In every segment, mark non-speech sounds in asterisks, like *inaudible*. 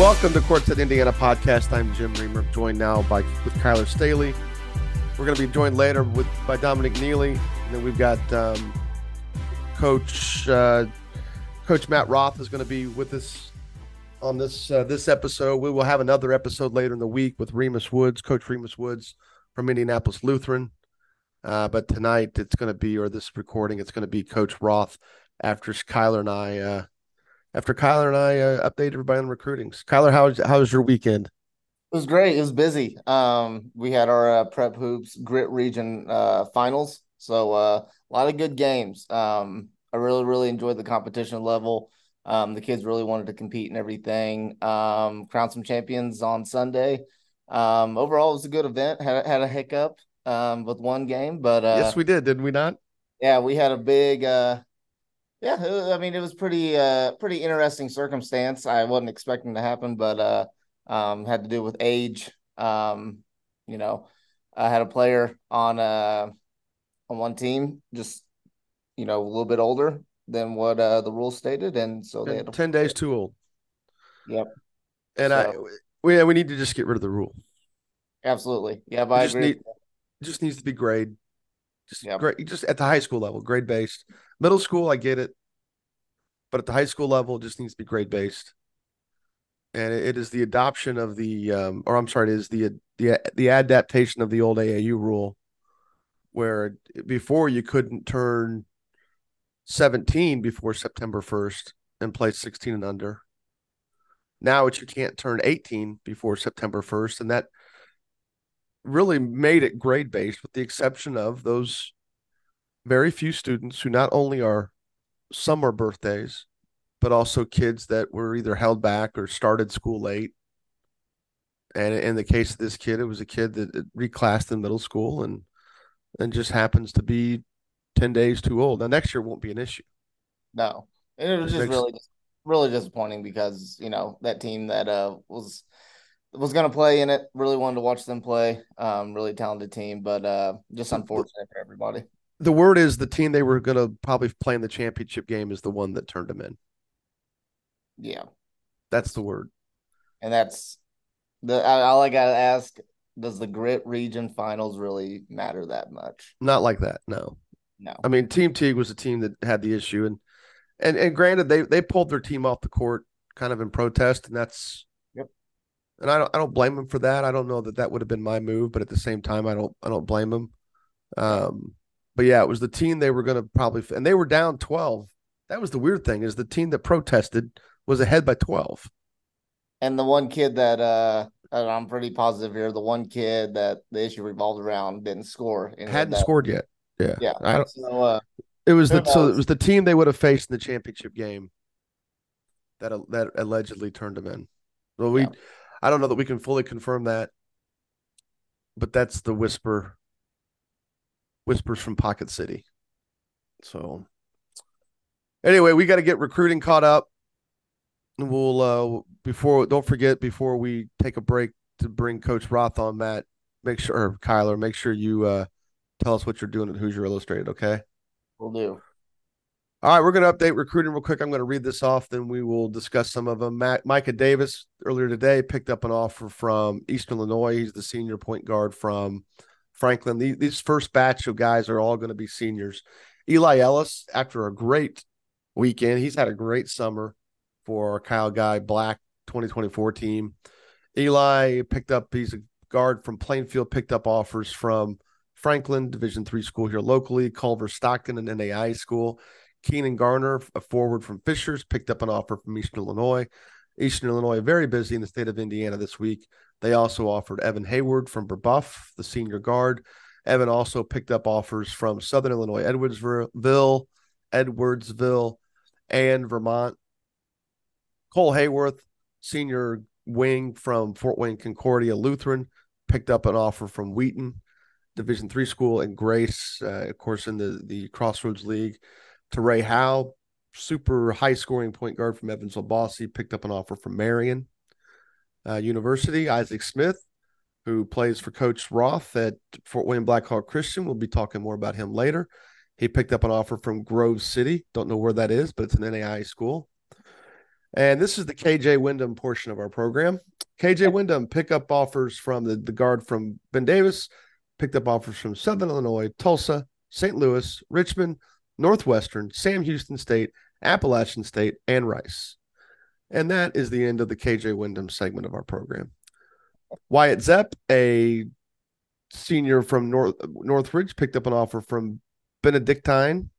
Welcome to Courtside Indiana podcast. I'm Jim Reamer, joined now by with Kyler Staley. We're going to be joined later with by Dominique Neely, and then we've got um, Coach uh, Coach Matt Roth is going to be with us on this uh, this episode. We will have another episode later in the week with Remus Woods, Coach Remus Woods from Indianapolis Lutheran. Uh, but tonight it's going to be, or this recording, it's going to be Coach Roth after Kyler and I uh, after Kyler and I uh, update everybody on recruiting. Kyler, how was how was your weekend? It was great. It was busy. Um, we had our uh, prep hoops grit region uh, finals, so uh, a lot of good games. Um, I really really enjoyed the competition level. Um, the kids really wanted to compete and everything. Um, crowned some champions on Sunday. Um, overall, it was a good event. Had had a hiccup um, with one game, but uh, yes, we did. didn't we not? Yeah, we had a big uh, yeah, I mean, it was pretty uh pretty interesting circumstance. I wasn't expecting to happen, but uh um had to do with age. Um, you know, I had a player on uh on one team just you know a little bit older than what uh the rules stated, and so they had to, ten days too old. Yep. And so, I we we need to just get rid of the rule. Absolutely. Yeah, but I agree. Need, just needs to be grade. Just yep. great, just at the high school level, grade based. Middle school, I get it, but at the high school level, it just needs to be grade based. And it is the adoption of the, um, or I'm sorry, it is the the the adaptation of the old AAU rule, where before you couldn't turn 17 before September 1st and play 16 and under. Now it's you can't turn 18 before September 1st, and that really made it grade based, with the exception of those very few students who not only are summer birthdays, but also kids that were either held back or started school late. And in the case of this kid, it was a kid that reclassed in middle school and and just happens to be 10 days too old. Now next year won't be an issue. No. It was just next... really really disappointing because, you know, that team that uh was was going to play in it. Really wanted to watch them play. Um, really talented team, but uh, just unfortunate for everybody. The word is the team they were going to probably play in the championship game is the one that turned them in. Yeah, that's the word. And that's the all I got to ask: Does the grit region finals really matter that much? Not like that. No. No. I mean, Team Teague was a team that had the issue, and and and granted, they they pulled their team off the court kind of in protest, and that's and I don't I don't blame him for that. I don't know that that would have been my move, but at the same time, I don't I don't blame him. Um, but yeah, it was the team they were going to probably, and they were down twelve. That was the weird thing is the team that protested was ahead by twelve. And the one kid that uh, I'm pretty positive here, the one kid that the issue revolved around didn't score. Hadn't scored yet. Yeah, yeah. I don't. So, uh, it was the so it was the team they would have faced in the championship game that that allegedly turned them in. Well, we. Yeah I don't know that we can fully confirm that, but that's the whisper whispers from Pocket City. So anyway, we got to get recruiting caught up. And we'll uh before don't forget before we take a break to bring Coach Roth on, Matt. Make sure or Kyler, make sure you uh tell us what you're doing at Hoosier Illustrated, okay? We'll do. All right, we're going to update recruiting real quick. I'm going to read this off, then we will discuss some of them. Micah Davis earlier today picked up an offer from Eastern Illinois. He's the senior point guard from Franklin. These, these first batch of guys are all going to be seniors. Eli Ellis, after a great weekend, he's had a great summer for Kyle Guy Black 2024 team. Eli picked up, he's a guard from Plainfield, picked up offers from Franklin Division three school here locally, Culver Stockton, and NAI school. Keenan Garner, a forward from Fishers, picked up an offer from Eastern Illinois. Eastern Illinois very busy in the state of Indiana this week. They also offered Evan Hayward from Brebeuf, the senior guard. Evan also picked up offers from Southern Illinois, Edwardsville, Edwardsville, and Vermont. Cole Hayworth, senior wing from Fort Wayne Concordia Lutheran, picked up an offer from Wheaton Division three school, and Grace, uh, of course, in the the Crossroads League. To Ray Howe, super high scoring point guard from Evansville Bosse, picked up an offer from Marian uh, University. Isaac Smith, who plays for Coach Roth at Fort Wayne Blackhawk Christian, we'll be talking more about him later. He picked up an offer from Grove City. Don't know where that is, but it's an NAI school. And this is the KJ Windham portion of our program. KJ Windham pick up offers from the, the guard from Ben Davis, picked up offers from Southern Illinois, Tulsa, St. Louis, Richmond, Northwestern, Sam Houston State, Appalachian State, and Rice. And that is the end of the KJ Windham segment of our program. Wyatt Zepp, a senior from North Northridge, picked up an offer from Benedictine.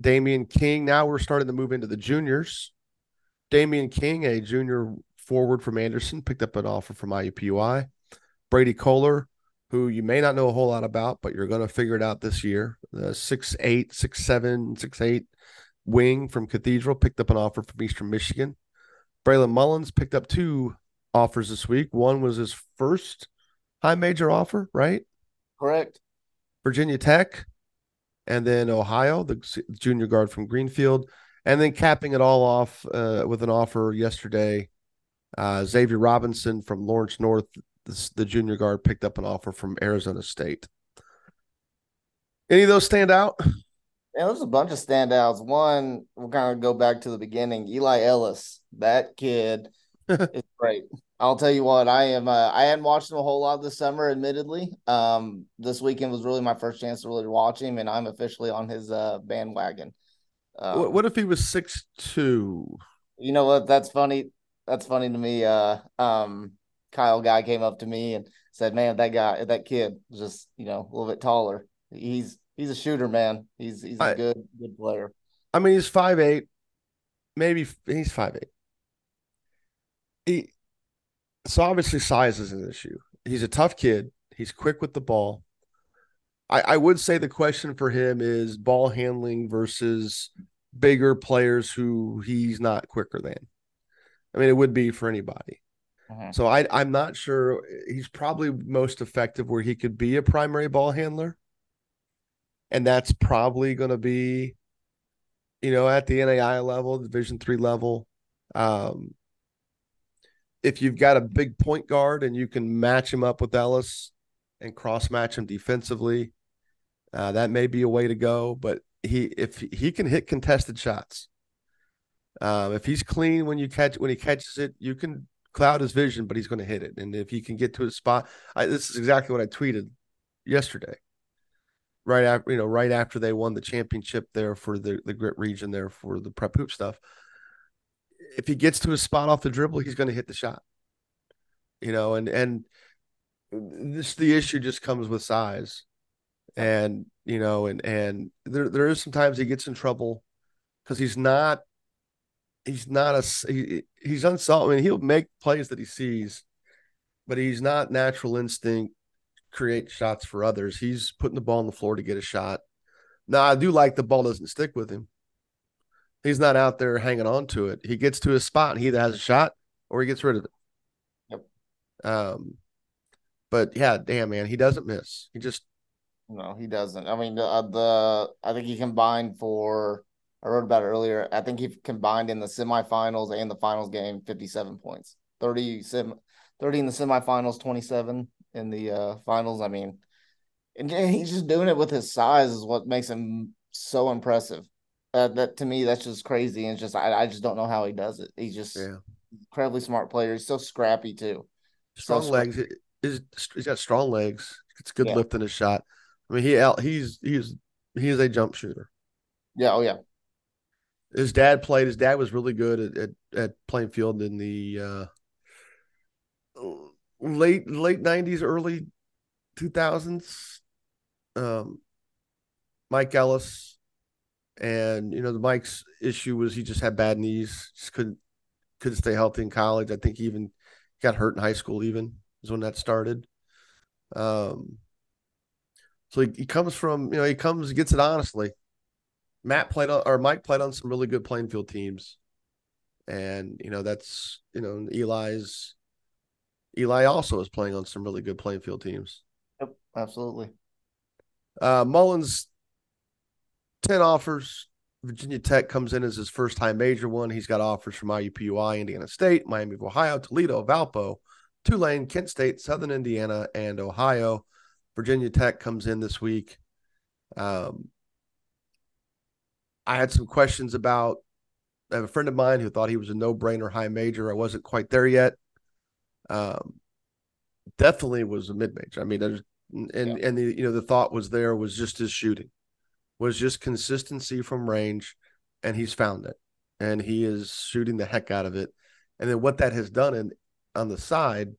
Damian King. Now we're starting to move into the juniors. Damian King, a junior forward from Anderson, picked up an offer from IUPUI. Brady Kohler, who you may not know a whole lot about, but you're going to figure it out this year. The six eight, six seven, six eight wing from Cathedral picked up an offer from Eastern Michigan. Braylon Mullins picked up two offers this week. One was his first high major offer, right? Correct. Virginia Tech and then Ohio, the junior guard from Greenfield, and then capping it all off uh, with an offer yesterday. Uh, Xavier Robinson from Lawrence North, the, the, junior guard, picked up an offer from Arizona State. Any of those stand out? Yeah, there's a bunch of standouts. One, we'll kind of go back to the beginning. Eli Ellis, that kid *laughs* is great. I'll tell you what, I am. Uh, I hadn't watched him a whole lot this summer, admittedly. Um, this weekend was really my first chance to really watch him, and I'm officially on his uh, bandwagon. Um, what if he was six two? You know what? That's funny. That's funny to me. Uh, um, Kyle guy came up to me and said, "Man, that guy, that kid, was just you know a little bit taller. He's he's a shooter, man. He's he's a good good player. I mean, he's five eight, maybe he's five eight. He so obviously size is an issue. He's a tough kid. He's quick with the ball. I, I would say the question for him is ball handling versus bigger players who he's not quicker than. I mean, it would be for anybody. Uh-huh. So I, I'm not sure. He's probably most effective where he could be a primary ball handler, and that's probably going to be, you know, at the NAI level, Division three level. Um, if you've got a big point guard and you can match him up with Ellis and cross match him defensively, uh, that may be a way to go. But he if he can hit contested shots, um, if he's clean when you catch when he catches it, you can cloud his vision, but he's going to hit it. And if he can get to his spot, I, this is exactly what I tweeted yesterday. Right after you know, right after they won the championship there for the the grit region there for the prep hoop stuff if he gets to a spot off the dribble, he's going to hit the shot. You know, and and this the issue just comes with size, and you know, and and there there is sometimes he gets in trouble because he's not he's not a he, he's unsolved. I mean, he'll make plays that he sees, but he's not natural instinct create shots for others. He's putting the ball on the floor to get a shot. Now, I do like the ball doesn't stick with him. He's not out there hanging on to it. He gets to his spot and he either has a shot or he gets rid of it. Yep. Um, but yeah, damn man, he doesn't miss. He just no, he doesn't. I mean, uh, the I think he combined for I wrote about it earlier. I think he combined in the semifinals and the finals game 57 points. 30 30 in the semifinals, 27 in the uh, finals. I mean, and he's just doing it with his size is what makes him so impressive. Uh, that to me, that's just crazy, and it's just I, I just don't know how he does it. He's just yeah. incredibly smart player. He's so scrappy too. Strong so legs. He's, he's got strong legs. It's good yeah. lift in his shot. I mean, he out. He's he's he is a jump shooter. Yeah. Oh yeah. His dad played. His dad was really good at at, at Plainfield in the uh, late late nineties, early two thousands. Um, Mike Ellis and you know, the Mike's issue was he just had bad knees, just couldn't couldn't stay healthy in college. I think he even got hurt in high school. Even is when that started. Um, so he, he comes from you know he comes gets it honestly. Matt played on or Mike played on some really good Plainfield teams, And you know that's you know Eli's Eli also is playing on some really good Plainfield teams. Yep, absolutely. Uh, Mullins, ten offers. Virginia Tech comes in as his first high major one. He's got offers from IUPUI, Indiana State, Miami of Ohio, Toledo, Valpo, Tulane, Kent State, Southern Indiana, and Ohio. Virginia Tech comes in this week. Um, I had some questions about. I have a friend of mine who thought he was a no-brainer high major. I wasn't quite there yet. Um, definitely was a mid-major. I mean, and yeah. and the you know the thought was there was just his shooting, was just consistency from range, and he's found it, and he is shooting the heck out of it. And then what that has done in on the side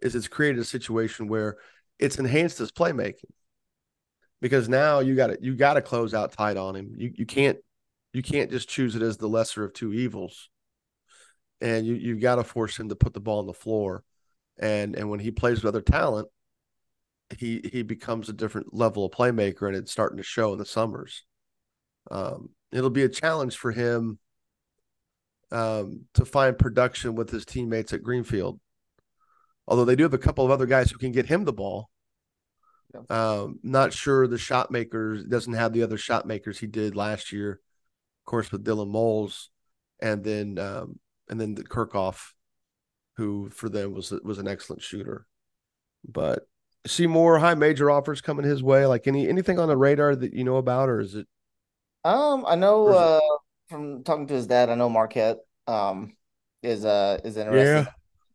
is it's created a situation where it's enhanced his playmaking because now you got to you got to close out tight on him. You you can't you can't just choose it as the lesser of two evils, and you you've got to force him to put the ball on the floor, and and when he plays with other talent, he he becomes a different level of playmaker, and it's starting to show in the summers. Um, it'll be a challenge for him um, to find production with his teammates at Greenfield. Although they do have a couple of other guys who can get him the ball, um, not sure the shot makers doesn't have the other shot makers he did last year, of course, with Dylan Moles, and then um, and then the Kirchhoff, who for them was was an excellent shooter. But see more high major offers coming his way. Like any anything on the radar that you know about, or is it? Um, I know uh, from talking to his dad, I know Marquette um is uh is interested. Yeah.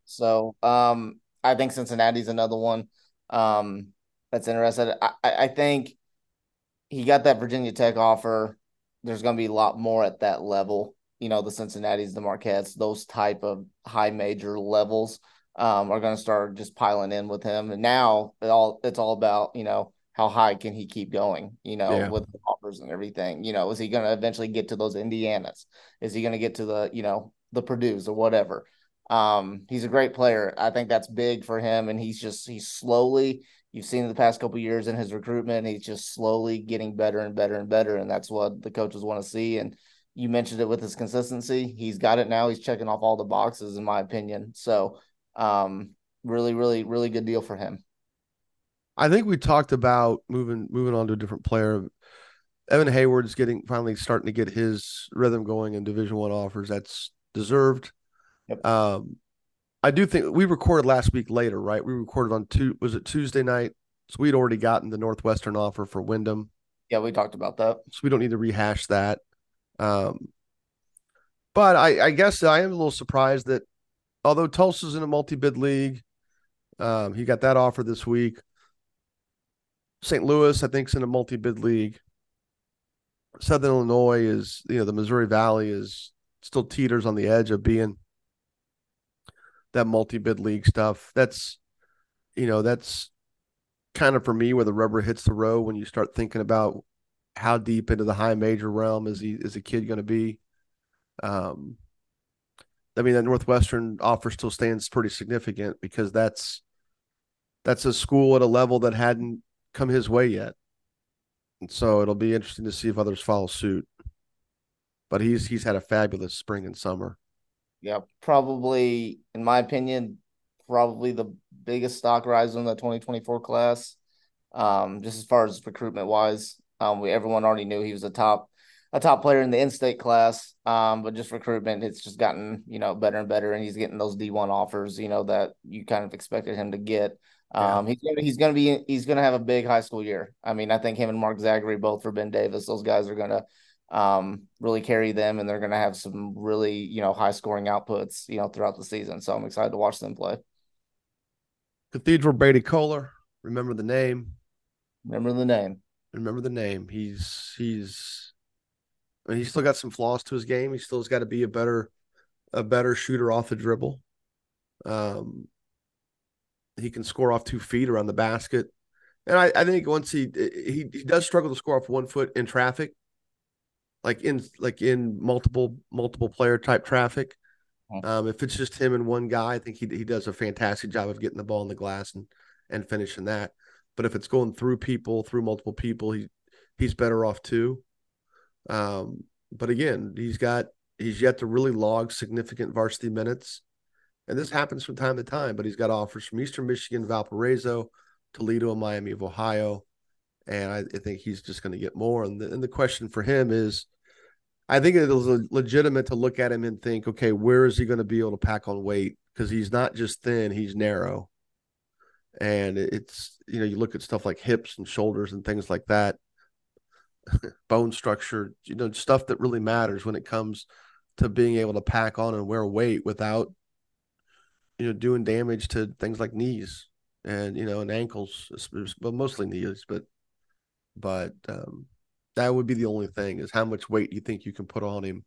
So um, I think Cincinnati's another one. Um, that's interested. I, I think he got that Virginia Tech offer. There's going to be a lot more at that level. You know, the Cincinnati's, the Marquettes, those type of high major levels um, are going to start just piling in with him. And now it all it's all about you know how high can he keep going? You know, yeah. with the offers and everything. You know, is he going to eventually get to those Indianas? Is he going to get to the you know the Purdue's or whatever? Um, he's a great player. I think that's big for him, and he's just he's slowly you've seen in the past couple years in his recruitment, he's just slowly getting better and better and better, and that's what the coaches want to see. And you mentioned it with his consistency; he's got it now. He's checking off all the boxes, in my opinion. So, um, really, really, really good deal for him. I think we talked about moving moving on to a different player. Evan Hayward is getting finally starting to get his rhythm going in Division One offers. That's deserved. Yep. Um, I do think we recorded last week later, right? We recorded on two. Was it Tuesday night? So we'd already gotten the Northwestern offer for Windham. Yeah, we talked about that. So we don't need to rehash that. Um, but I, I guess I am a little surprised that although Tulsa's in a multi-bid league, um, he got that offer this week. St. Louis, I think, is in a multi-bid league. Southern Illinois is, you know, the Missouri Valley is still teeters on the edge of being that multi-bid league stuff. That's you know, that's kind of for me where the rubber hits the road when you start thinking about how deep into the high major realm is he is a kid going to be. Um, I mean, that Northwestern offer still stands pretty significant because that's that's a school at a level that hadn't come his way yet, and so it'll be interesting to see if others follow suit. But he's he's had a fabulous spring and summer yeah, probably in my opinion, probably the biggest stock rise in the 2024 class. Um, just as far as recruitment wise, um, we everyone already knew he was a top a top player in the in-state class. Um, but just recruitment, it's just gotten you know better and better, and he's getting those D1 offers, you know that you kind of expected him to get. Um, yeah. he's gonna, he's gonna be he's gonna have a big high school year. I mean, I think him and Mark Zachary both for Ben Davis, those guys are gonna um, really carry them, and they're going to have some really you know high scoring outputs you know throughout the season. So I'm excited to watch them play. Cathedral Brady Kohler, remember the name. Remember the name. Remember the name. He's he's I mean, he's still got some flaws to his game. He still's got to be a better a better shooter off the dribble. Um, he can score off two feet around the basket, and I, I think once he, he he does struggle to score off one foot in traffic, like in like in multiple multiple player type traffic. Hmm. Um, if it's just him and one guy, I think he he does a fantastic job of getting the ball in the glass and and finishing that. But if it's going through people, through multiple people, he he's better off too. Um, but again, he's got He's yet to really log significant varsity minutes. And this happens from time to time, but he's got offers from Eastern Michigan, Valparaiso, Toledo, and Miami of Ohio. And I, I think he's just going to get more. And the, and the question for him is I think it is legitimate to look at him and think, okay, where is he going to be able to pack on weight? Because he's not just thin, he's narrow. And it's, you know, you look at stuff like hips and shoulders and things like that, *laughs* bone structure, you know, stuff that really matters when it comes to being able to pack on and wear weight without, you know, doing damage to things like knees and, you know, and ankles, but mostly knees. But, but, um, that would be the only thing is how much weight you think you can put on him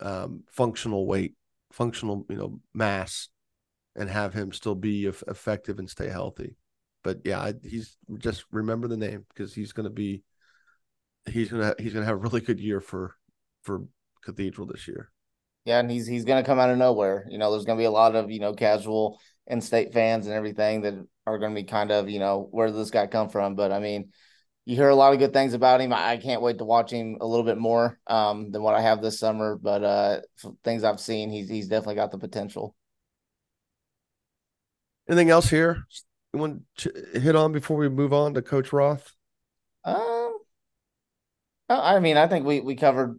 um, functional weight functional you know mass and have him still be effective and stay healthy. But yeah he's just remember the name because he's going to be he's going to he's to have a really good year for for cathedral this year. Yeah and he's he's going to come out of nowhere. You know there's going to be a lot of you know casual in-state fans and everything that are going to be kind of you know where does this guy come from? But i mean you hear a lot of good things about him. I, can't wait to watch him a little bit more um, than what I have this summer. But uh, things I've seen, he's he's definitely got the potential. Anything else here you want to hit on before we move on to Coach Roth? Um, I mean, I think we we covered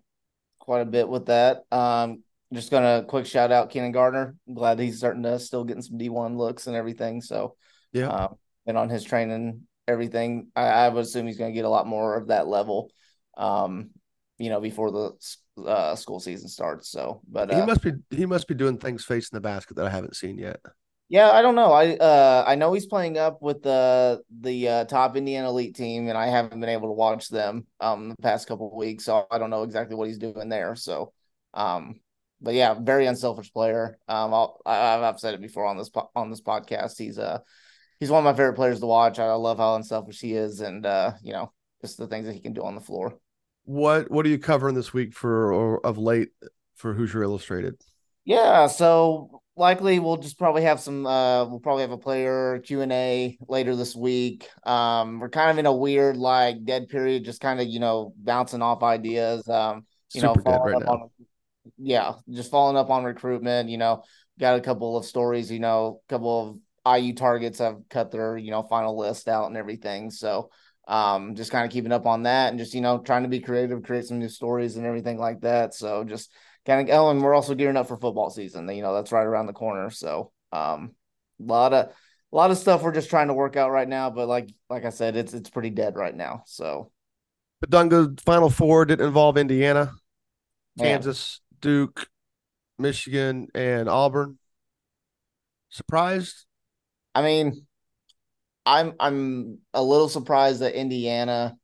quite a bit with that. Um, just gonna quick shout out Kenan Gardner. I'm glad he's starting to still getting some D one looks and everything. So yeah, uh, been on his training everything. I, I would assume he's going to get a lot more of that level, um, you know, before the uh, school season starts. So, but uh, he must be he must be doing things facing the basket that I haven't seen yet. Yeah, I don't know. I uh I know he's playing up with the the uh, top Indiana elite team, and I haven't been able to watch them um the past couple weeks, so I don't know exactly what he's doing there. So, um, but yeah, very unselfish player. Um, I'll, I, I've said it before on this on this podcast. He's a he's one of my favorite players to watch. I love how unselfish he is, and uh, you know, just the things that he can do on the floor. What What are you covering this week for or of late for Hoosier Illustrated? Yeah, so likely we'll just probably have some. Uh, we'll probably have a player Q and A later this week. Um, we're kind of in a weird like dead period, just kind of you know bouncing off ideas. Um, you Super know, following right up now. on yeah, just following up on recruitment. You know, got a couple of stories. You know, a couple of IU targets have cut their, you know, final list out and everything. So um, just kind of keeping up on that and just, you know, trying to be creative, create some new stories and everything like that. So just kind of, oh, and we're also gearing up for football season. You know, that's right around the corner. So um, a lot of, a lot of stuff we're just trying to work out right now. But like, like I said, it's, it's pretty dead right now. So. Bidunga Final Four didn't involve Indiana, Kansas, Man. Duke, Michigan, and Auburn. Surprised? I mean, I'm I'm a little surprised that Indiana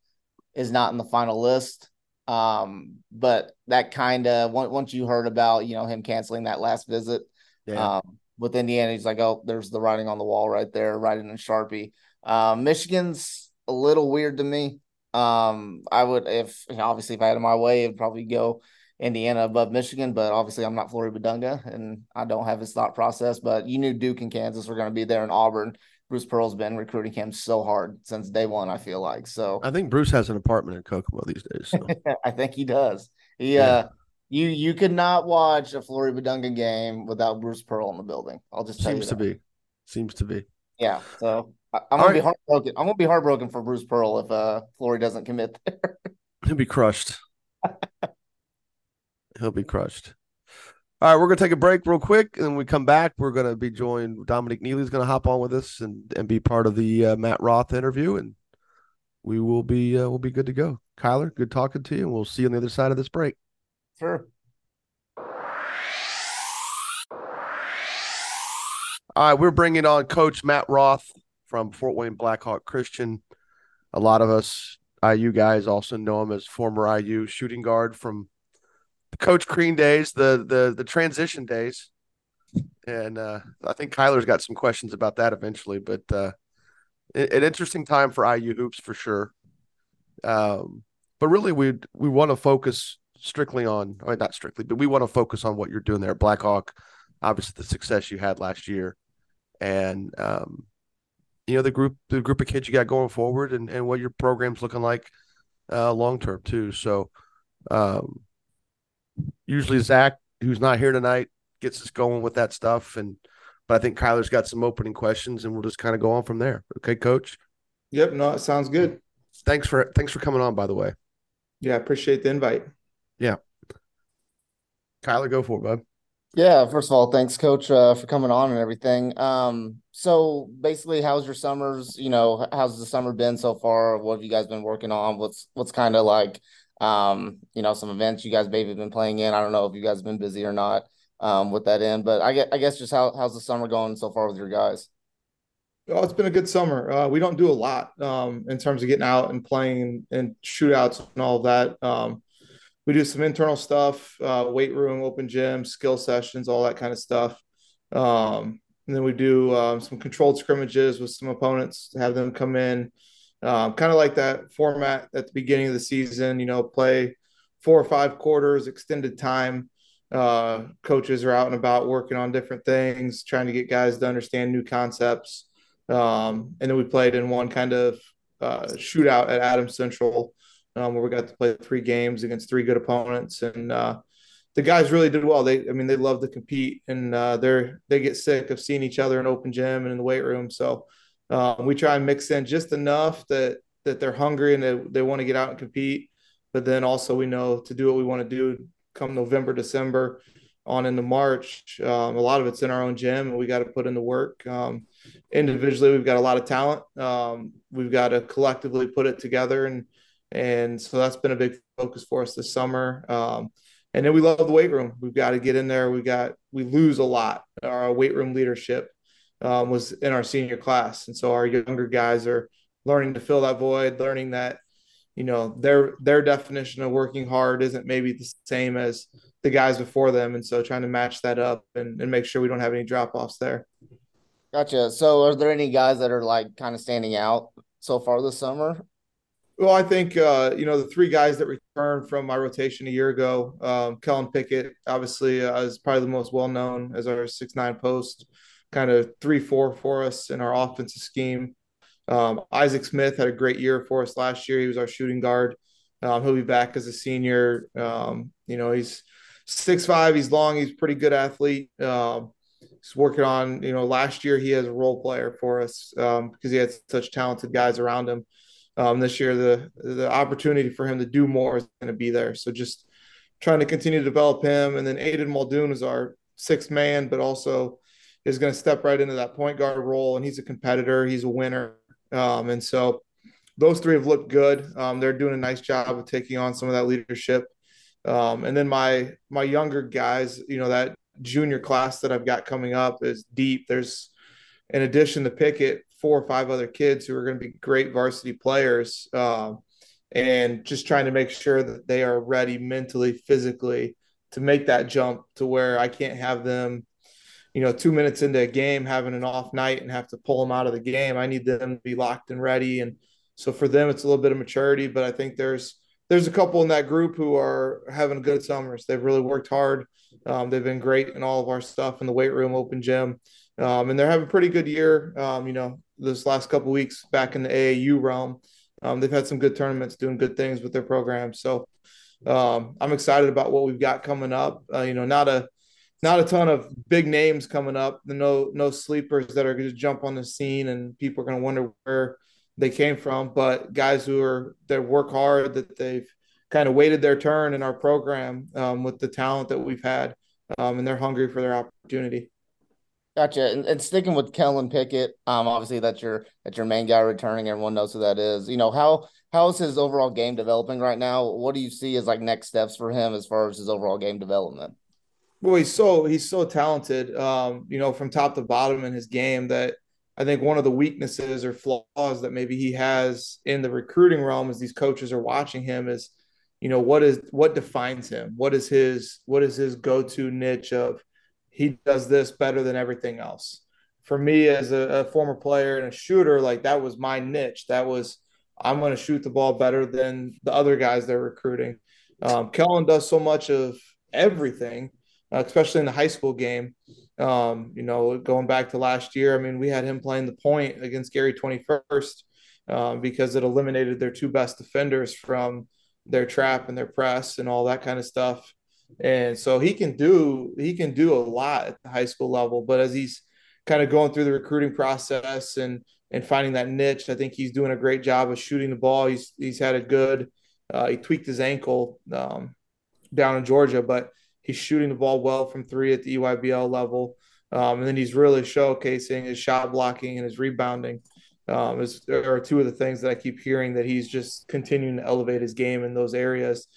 is not in the final list. Um, but that kind of once you heard about you know him canceling that last visit, yeah. um, with Indiana, he's like, oh, there's the writing on the wall right there, writing in Sharpie. Um, Michigan's a little weird to me. Um, I would if obviously if I had my way, it'd probably go Indiana above Michigan, but obviously I'm not Flory Bidunga and I don't have his thought process. But you knew Duke and Kansas were going to be there in Auburn. Bruce Pearl's been recruiting him so hard since day one. I feel like so. I think Bruce has an apartment in Kokomo these days. So. *laughs* I think he does. He, yeah. uh, you you could not watch a Flory Bidunga game without Bruce Pearl in the building. I'll just tell seems to be, seems to be. Yeah. So I, am gonna right. be heartbroken. I'm gonna be heartbroken for Bruce Pearl if uh Flory doesn't commit there. He'll be crushed. *laughs* he'll be crushed. All right, we're gonna take a break real quick, and when we come back, we're gonna be joined. Dominique Neely's gonna hop on with us and and be part of the uh, Matt Roth interview, and we will be uh, we'll be good to go. Kyler, good talking to you, and we'll see you on the other side of this break. Sure. All right, we're bringing on Coach Matt Roth from Fort Wayne Blackhawk Christian. A lot of us IU guys also know him as former IU shooting guard from Coach Crean days, the the the transition days, and uh, I think Kyler's got some questions about that eventually. But uh, an interesting time for IU hoops for sure. Um, but really, we we want to focus strictly on, I mean, not strictly, but we want to focus on what you're doing there, Blackhawk. Obviously, the success you had last year, and um, you know the group the group of kids you got going forward, and and what your program's looking like uh, long term too. So. Um, usually Zak, who's not here tonight, gets us going with that stuff. And but I think Kyler's got some opening questions, and we'll just kind of go on from there. Okay, Coach. Yep. No, it sounds good. Thanks for thanks for coming on. By the way. Yeah, appreciate the invite. Yeah. Kyler, go for it, bud. Yeah, first of all, thanks, Coach, uh, for coming on and everything. Um, so basically, how's your summers? You know, how's the summer been so far? What have you guys been working on? What's what's kind of like, um, you know, some events you guys maybe been playing in? I don't know if you guys have been busy or not um, with that end, but I guess, I guess just how how's the summer going so far with your guys? Oh, it's been a good summer. Uh, we don't do a lot um, in terms of getting out and playing and shootouts and all of that. Um, we do some internal stuff, uh, weight room, open gym, skill sessions, all that kind of stuff. Um, and then we do um, some controlled scrimmages with some opponents, have them come in, um, kind of like that format at the beginning of the season. You know, play four or five quarters, extended time. Uh, coaches are out and about working on different things, trying to get guys to understand new concepts. Um, and then we played in one kind of uh, shootout at Adams Central um, where we got to play three games against three good opponents, and uh, the guys really did well. They, I mean, they love to compete, and uh, they're they get sick of seeing each other in open gym and in the weight room. So um, we try and mix in just enough that that they're hungry and they, they want to get out and compete, but then also we know to do what we want to do come November, December, on into March. Um, a lot of it's in our own gym, and we got to put in the work. Um, individually, we've got a lot of talent. Um, we've got to collectively put it together and and so that's been a big focus for us this summer. Um, and then we love the weight room. We've got to get in there. We got we lose a lot. Our weight room leadership um, was in our senior class, and so our younger guys are learning to fill that void, learning that you know their their definition of working hard isn't maybe the same as the guys before them, and so trying to match that up and, and make sure we don't have any drop offs there. Gotcha. So, are there any guys that are like kind of standing out so far this summer? Well, I think uh, you know the three guys that returned from my rotation a year ago. Um, Kellen Pickett, obviously, uh, is probably the most well known as our six nine post, kind of three four for us in our offensive scheme. Um, Isaac Smith had a great year for us last year. He was our shooting guard. Um, he'll be back as a senior. Um, you know, he's six five. He's long. He's pretty good athlete. Um, he's working on. You know, last year he has a role player for us because um, he had such talented guys around him um, this year. The the opportunity for him to do more is going to be there. So just trying to continue to develop him, and then Aiden Muldoon is our sixth man, but also is going to step right into that point guard role, and he's a competitor. He's a winner, um, and so those three have looked good. Um, they're doing a nice job of taking on some of that leadership. Um, and then my my younger guys, you know, that junior class that I've got coming up is deep. There's in addition to Pickett, four or five other kids who are going to be great varsity players, um, and just trying to make sure that they are ready mentally, physically to make that jump to where I can't have them, you know, two minutes into a game having an off night and have to pull them out of the game. I need them to be locked and ready. And so for them, it's a little bit of maturity, but I think there's there's a couple in that group who are having good summers. They've really worked hard. Um, they've been great in all of our stuff in the weight room, open gym, um, and they're having a pretty good year. Um, you know, this last couple weeks back in the AAU realm. Um, they've had some good tournaments, doing good things with their program. So um, I'm excited about what we've got coming up. Uh, you know, not a not a ton of big names coming up. No no sleepers that are going to jump on the scene and people are going to wonder where they came from. But guys who are that work hard, that they've kind of waited their turn in our program um, with the talent that we've had, um, and they're hungry for their opportunity. Gotcha. And, and sticking with Kellen Pickett, um, obviously that's your that's your main guy returning. Everyone knows who that is. You know how how is his overall game developing right now? What do you see as like next steps for him as far as his overall game development? Well, he's so he's so talented. Um, you know, from top to bottom in his game that I think one of the weaknesses or flaws that maybe he has in the recruiting realm as these coaches are watching him is, you know, what is what defines him? What is his what is his go-to niche of he does this better than everything else. For me, as a, a former player and a shooter, like that was my niche. That was I'm going to shoot the ball better than the other guys they're recruiting. Um, Kellen does so much of everything, uh, especially in the high school game. Um, you know, going back to last year, I mean, we had him playing the point against Gary 21st um, because it eliminated their two best defenders from their trap and their press and all that kind of stuff. and so he can do he can do a lot at the high school level. But as he's kind of going through the recruiting process and and finding that niche, I think he's doing a great job of shooting the ball. He's he's had a good uh, he tweaked his ankle um, down in Georgia, but he's shooting the ball well from three at the EYBL level. Um, and then he's really showcasing his shot blocking and his rebounding. Um, is are two of the things that I keep hearing that he's just continuing to elevate his game in those areas.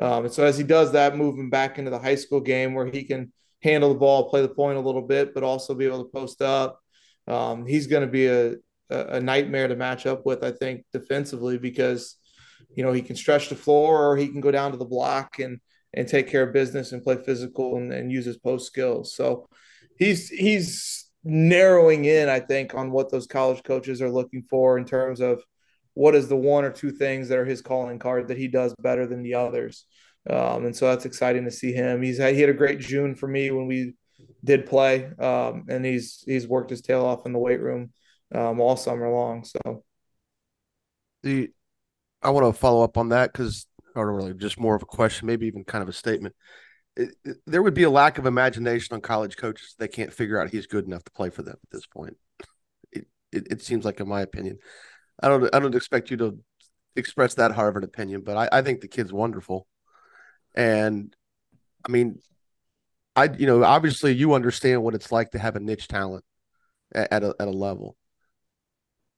Um, and so as he does that, moving back into the high school game where he can handle the ball, play the point a little bit, but also be able to post up, um, he's going to be a, a nightmare to match up with, I think, defensively because you know he can stretch the floor or he can go down to the block and and take care of business and play physical and, and use his post skills. So he's he's narrowing in, I think, on what those college coaches are looking for in terms of what is the one or two things that are his calling card that he does better than the others. Um, and so that's exciting to see him. He's he had a great June for me when we did play, um, and he's he's worked his tail off in the weight room um, all summer long. So the I want to follow up on that because, or really, just more of a question, maybe even kind of a statement. It, it, there would be a lack of imagination on college coaches. They can't figure out he's good enough to play for them at this point. It, it, it seems like, in my opinion, I don't I don't expect you to express that Harvard opinion, but I, I think the kid's wonderful, and I mean, I you know obviously you understand what it's like to have a niche talent at, at a at a level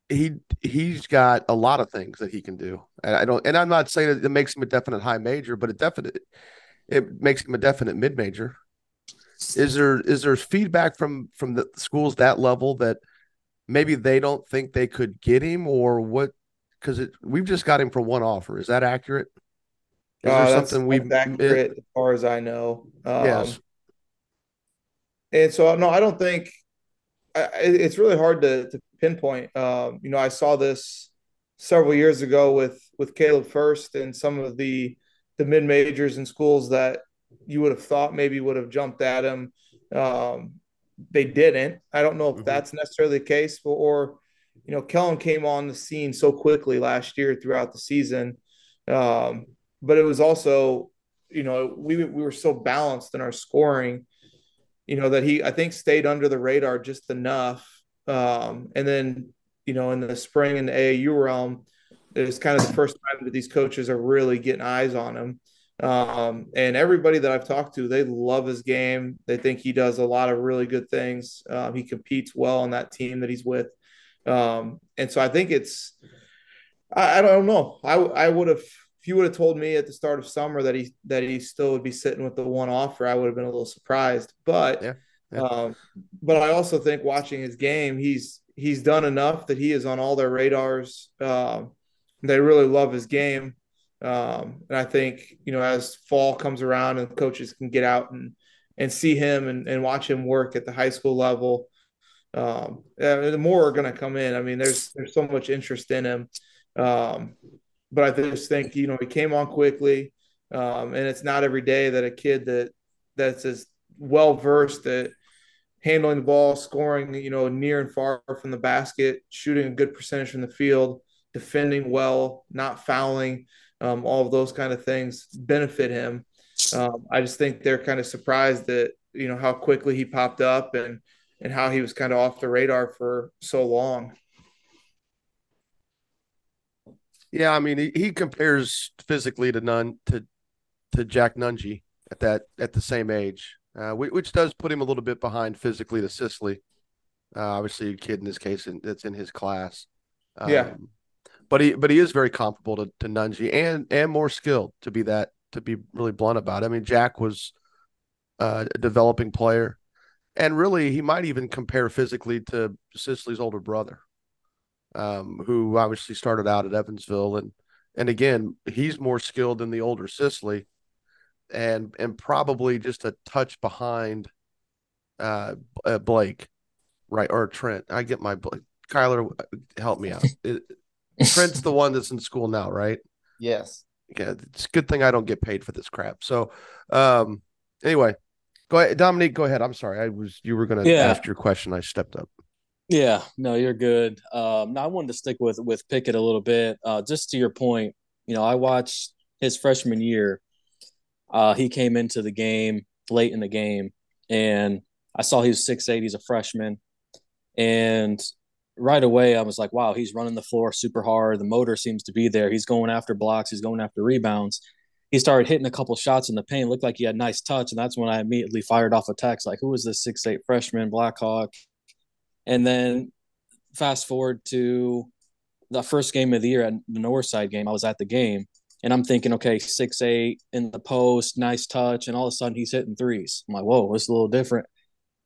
he he's got a lot of things that he can do. And I don't, and I'm not saying that it makes him a definite high major, but it definite it makes him a definite mid major. Is there is there feedback from from the schools that level that maybe they don't think they could get him or what? Because it we've just got him for one offer. Is that accurate? Is uh, there something we've accurate as far as I know? Um, yes. And so no, I don't think it's really hard to, to pinpoint. Um, you know, I saw this several years ago with with Caleb Furst and some of the the mid majors and schools that you would have thought maybe would have jumped at him. Um, they didn't. I don't know if mm-hmm. that's necessarily the case, but, or you know, Kellen came on the scene so quickly last year throughout the season. Um, but it was also, you know, we we were so balanced in our scoring, you know, that he I think stayed under the radar just enough um, and then, you know, in the spring in the AAU realm, it's kind of the first time that these coaches are really getting eyes on him. Um, and everybody that I've talked to, they love his game. They think he does a lot of really good things. Um, he competes well on that team that he's with. Um, and so I think it's, I, I don't know. I, I would have, if you would have told me at the start of summer that he, that he still would be sitting with the one offer, I would have been a little surprised, but yeah. Um, but I also think watching his game, he's he's done enough that he is on all their radars. Um, they really love his game, um, and I think you know as fall comes around and coaches can get out and and see him and, and watch him work at the high school level, um, the more are going to come in. I mean, there's there's so much interest in him, um, but I just think you know he came on quickly, um, and it's not every day that a kid that that's as well versed at handling the ball, scoring, you know, near and far from the basket, shooting a good percentage from the field, defending well, not fouling, um, all of those kind of things benefit him. Um, I just think they're kind of surprised that you know how quickly he popped up and and how he was kind of off the radar for so long. Yeah, I mean he, he compares physically to none to to Jack Nunge at that at the same age uh, which does put him a little bit behind physically to Sisley. Uh, obviously, a kid in this case that's in his class. Um, yeah, but he but he is very comparable to, to Nunge and and more skilled to be that to be really blunt about it. I mean, Jack was uh, a developing player, and really he might even compare physically to Sisley's older brother, um, who obviously started out at Evansville, and and again he's more skilled than the older Sisley and and probably just a touch behind uh, uh Blake, right or Trent. I get my Kyler, help me out. *laughs* It, Trent's the one that's in school now, right? Yes. Yeah, it's a good thing I don't get paid for this crap. So, um, anyway, go ahead, Dominique. Go ahead. I'm sorry. I was you were going to yeah. ask your question. I stepped up. Yeah, no, you're good. Um, now I wanted to stick with with Pickett a little bit. Uh, just to your point, you know, I watched his freshman year, Uh, he came into the game late in the game, and I saw he was six eight. He's a freshman, and right away I was like, wow, he's running the floor super hard. The motor seems to be there. He's going after blocks. He's going after rebounds. He started hitting a couple shots in the paint. Looked like he had nice touch, and that's when I immediately fired off a text like, "Who is this six eight freshman Blackhawk?" And then fast forward to the first game of the year at the Northside game. I was at the game, and I'm thinking, okay, six eight in the post, nice touch, and all of a sudden he's hitting threes. I'm like, whoa, it's a little different.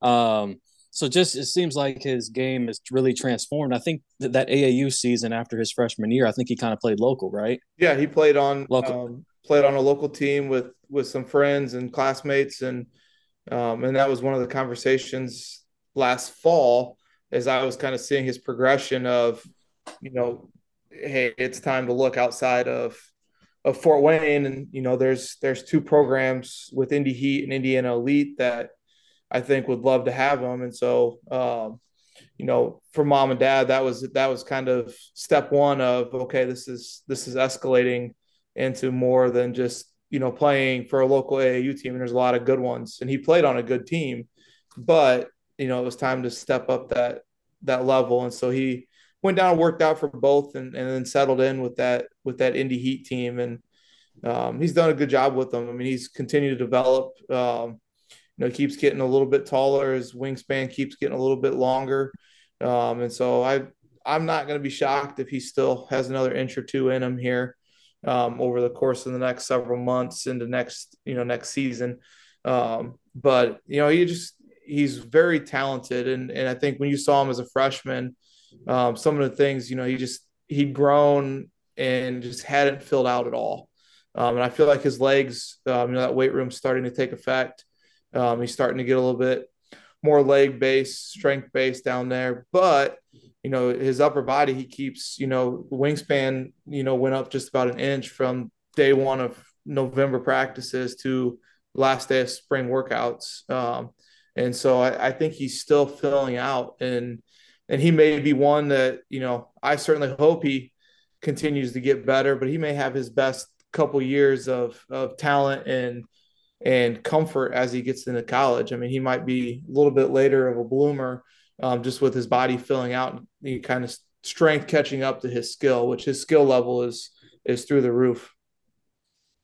Um, so just it seems like his game is really transformed. I think that, that AAU season after his freshman year, I think he kind of played local, right? Yeah, he played on local. Um, played on a local team with with some friends and classmates, and um, and that was one of the conversations last fall as I was kind of seeing his progression of, you know, hey, it's time to look outside of of Fort Wayne, and you know, there's there's two programs with Indy Heat and Indiana Elite that I think would love to have him. And so, um, you know, for mom and dad, that was that was kind of step one of okay, this is this is escalating into more than just you know playing for a local AAU team. And there's a lot of good ones, and he played on a good team, but you know it was time to step up that that level. And so he went down and worked out for both, and, and then settled in with that with that Indy Heat team, and um, he's done a good job with them. I mean, he's continued to develop. Um, you know, keeps getting a little bit taller. His wingspan keeps getting a little bit longer. Um, and so I, I'm not going to be shocked if he still has another inch or two in him here um, over the course of the next several months into next, you know, next season. Um, but you know, he just he's very talented, and and I think when you saw him as a freshman, um, some of the things you know he just he'd grown and just hadn't filled out at all. Um, and I feel like his legs, um, you know, that weight room starting to take effect. Um, he's starting to get a little bit more leg based, strength based down there. But, you know, his upper body, he keeps, you know, wingspan, you know, went up just about an inch from day one of November practices to last day of spring workouts. Um, and so I, I think he's still filling out and and he may be one that, you know, I certainly hope he continues to get better, but he may have his best couple years of of talent and and comfort as he gets into college. I mean, he might be a little bit later of a bloomer, um, just with his body filling out and kind of strength catching up to his skill, which his skill level is is through the roof.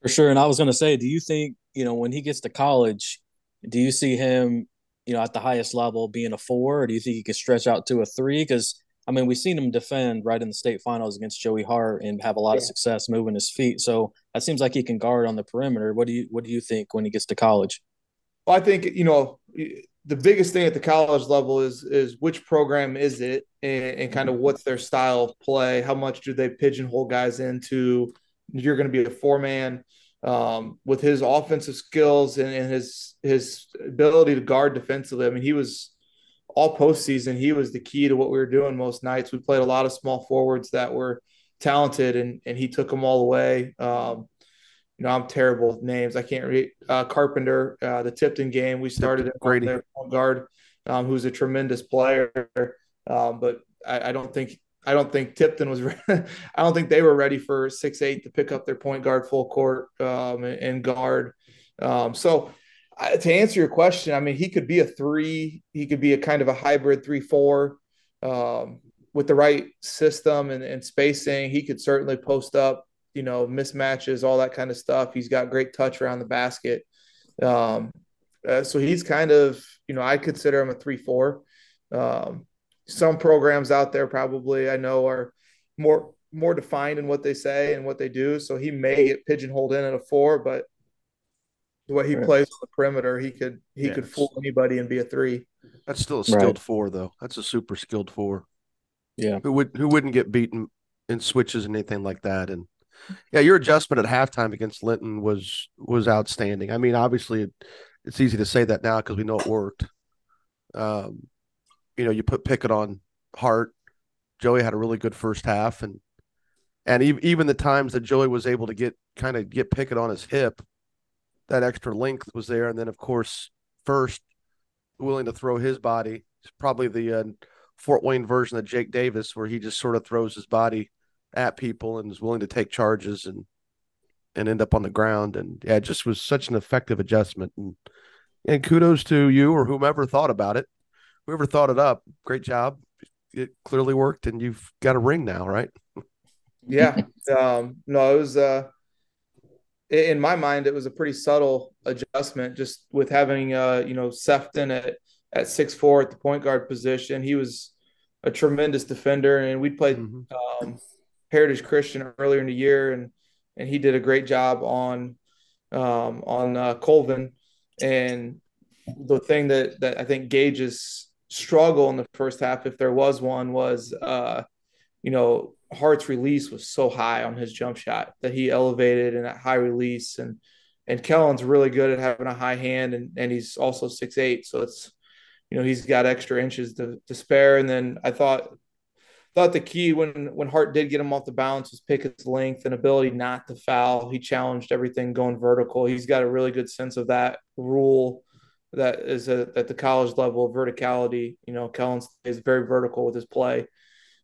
For sure. And I was going to say, do you think you know when he gets to college, do you see him, you know, at the highest level being a four, or do you think he could stretch out to a three? Because I mean, we've seen him defend right in the state finals against Joey Hart and have a lot yeah. of success moving his feet. So that seems like he can guard on the perimeter. What do you what do you think when he gets to college? Well, I think you know the biggest thing at the college level is is which program is it and, and kind of mm-hmm. what's their style of play. How much do they pigeonhole guys into? You're going to be a four man. Um, with his offensive skills and, and his his ability to guard defensively. I mean, he was all postseason, he was the key to what we were doing most nights. We played a lot of small forwards that were talented, and and he took them all away. Um, you know, I'm terrible with names. I can't read uh, Carpenter, uh, the Tipton game. We started at their guard, um, who's a tremendous player. Um, but I, I, don't think I don't think Tipton was. *laughs* I don't think they were ready for six eight to pick up their point guard full court um, and, guard. Um, so to answer your question, I mean, he could be a three. He could be a kind of a hybrid three four um, with the right system and, and spacing. He could certainly post up, you know, mismatches, all that kind of stuff. He's got great touch around the basket. Um, uh, so he's kind of, you know, I consider him a three four. Um, some programs out there probably I know are more more defined in what they say and what they do. So he may get pigeonholed in at a four, but the way he right. plays on the perimeter, he could he yes. could fool anybody and be a three. That's still a skilled right. four, though. That's a super skilled four. Yeah, who would who wouldn't get beaten in switches and anything like that? And yeah, your adjustment at halftime against Linton was was outstanding. I mean, obviously, it, it's easy to say that now because we know it worked. Um, you know, you put Pickett on Hart. Joey had a really good Furst half, and and even the times that Joey was able to get kind of get Pickett on his hip that extra length was there. And then, of course, first willing to throw his body. It's probably the uh, Fort Wayne version of Jake Davis, where he just sort of throws his body at people and is willing to take charges and and end up on the ground. And yeah, it just was such an effective adjustment. And and kudos to you or whomever thought about it. Whoever thought it up, great job. It clearly worked, and you've got a ring now, right? *laughs* yeah. Um, no, it was uh in my mind, it was a pretty subtle adjustment just with having uh, you know, Sefton at at six four at the point guard position. He was a tremendous defender, and we played mm-hmm. um, Heritage Christian earlier in the year, and and he did a great job on um, on uh, Colvin. And the thing that that I think Gage's struggle in the first half, if there was one, was uh, you know Hart's release was so high on his jump shot that he elevated in that high release. And and Kellen's really good at having a high hand and and he's also six eight. So it's you know he's got extra inches to, to spare. And then I thought thought the key when when Hart did get him off the balance was Pickett's length and ability not to foul. He challenged everything going vertical. He's got a really good sense of that rule that is a, at the college level of verticality you know Kellen is very vertical with his play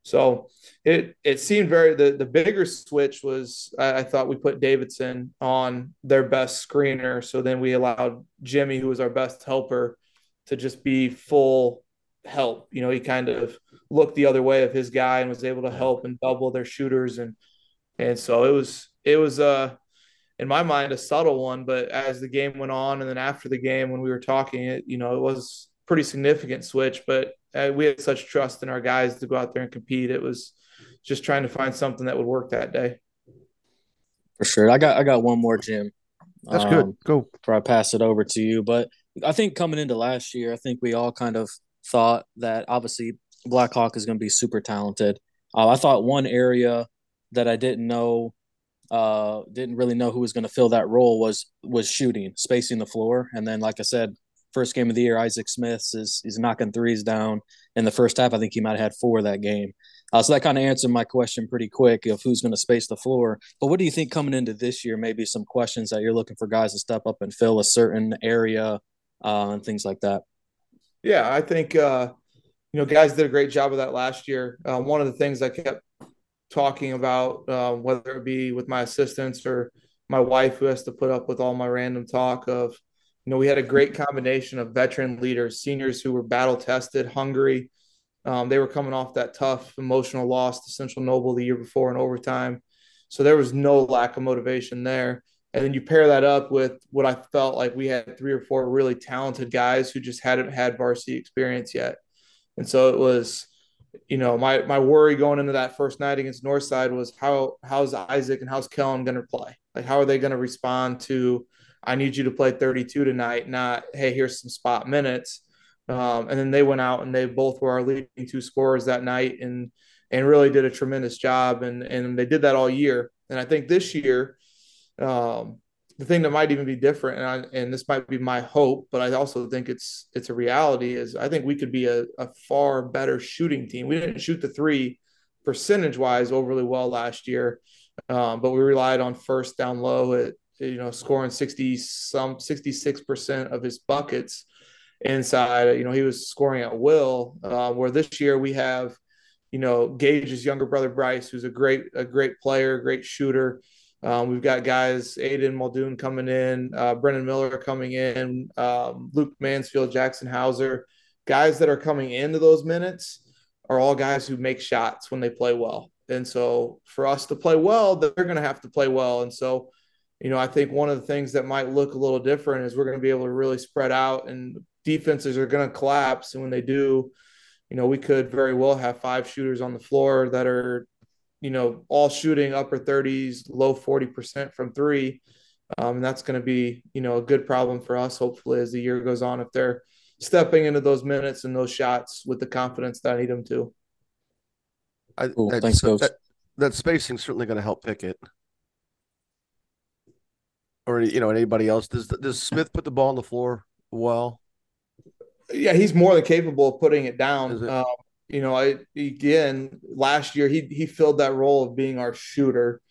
so it it seemed very the the bigger switch was I, I, thought we put Davidson on their best screener. So then we allowed Jimmy, who was our best helper, to just be full help. You know, he kind of looked the other way of his guy and was able to help and double their shooters and and so it was it was uh in my mind a subtle one, but as the game went on and then after the game when we were talking, it you know it was pretty significant switch, but uh, we had such trust in our guys to go out there and compete. It was just trying to find something that would work that day. For sure. I got I got one more, Jim. That's um, good. Go. Before I pass it over to you. But I think coming into last year, I think we all kind of thought that obviously Blackhawk is going to be super talented. Uh, I thought one area that I didn't know, uh, didn't really know who was going to fill that role was was shooting, spacing the floor, and then like I said, first game of the year, Isaac Smith is is knocking threes down in the first half. I think he might have had four that game. Uh, so that kind of answered my question pretty quick of who's going to space the floor. But what do you think coming into this year? Maybe some questions that you're looking for guys to step up and fill a certain area uh, and things like that. Yeah, I think uh, you know guys did a great job of that last year. Uh, one of the things I kept talking about, uh, whether it be with my assistants or my wife, who has to put up with all my random talk of you know, we had a great combination of veteran leaders, seniors who were battle tested, hungry. Um, they were coming off that tough emotional loss to Central Noble the year before in overtime. So there was no lack of motivation there. And then you pair that up with what I felt like we had three or four really talented guys who just hadn't had varsity experience yet. And so it was, you know, my my worry going into that first night against Northside was how how's Isaac and how's Kellen going to play? Like how are they going to respond to I need you to play 32 tonight, not, hey, here's some spot minutes. Um, and then they went out and they both were our leading two scorers that night and and really did a tremendous job. And and they did that all year. And I think this year, um, the thing that might even be different, and I, and this might be my hope, but I also think it's it's a reality. Is I think we could be a, a far better shooting team. We didn't shoot the three percentage wise overly well last year, um, but we relied on Furst down low at you know, scoring 60 some 66% of his buckets inside. You know, he was scoring at will. Uh, where this year we have, you know, Gage's younger brother Bryce, who's a great a great player, great shooter. Um, we've got guys Aiden Muldoon coming in, uh, Brendan Miller coming in, um, Luke Mansfield, Jackson Hauser, guys that are coming into those minutes are all guys who make shots when they play well. And so for us to play well, they're going to have to play well. And so you know, I think one of the things that might look a little different is we're going to be able to really spread out and defenses are going to collapse. And when they do, you know, we could very well have five shooters on the floor that are, you know, all shooting upper 30s, low 40% from three. Um, and that's going to be, you know, a good problem for us, hopefully, as the year goes on, if they're stepping into those minutes and those shots with the confidence that I need them to. I, cool. Thanks, so that, that spacing certainly going to help Pickett or you know anybody else. Does does Smith put the ball on the floor well? Yeah, he's more than capable of putting it down. It? Um, you know, I again last year he he filled that role of being our shooter,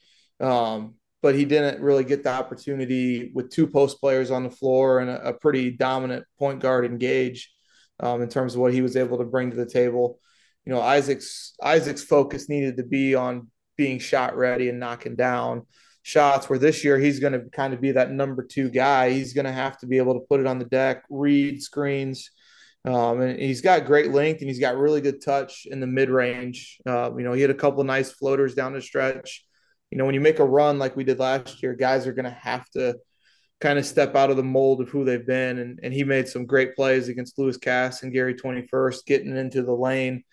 um, but he didn't really get the opportunity with two post players on the floor and a, a pretty dominant point guard in Gage um, in terms of what he was able to bring to the table. You know, Isaac's Isaac's focus needed to be on being shot ready and knocking down shots. Where this year he's going to kind of be that number two guy. He's going to have to be able to put it on the deck, read screens. Um, and he's got great length and he's got really good touch in the mid range. Uh, you know, he had a couple of nice floaters down the stretch. You know, when you make a run like we did last year, guys are going to have to kind of step out of the mold of who they've been. And, and he made some great plays against Lewis Cass and Gary 21st, getting into the lane,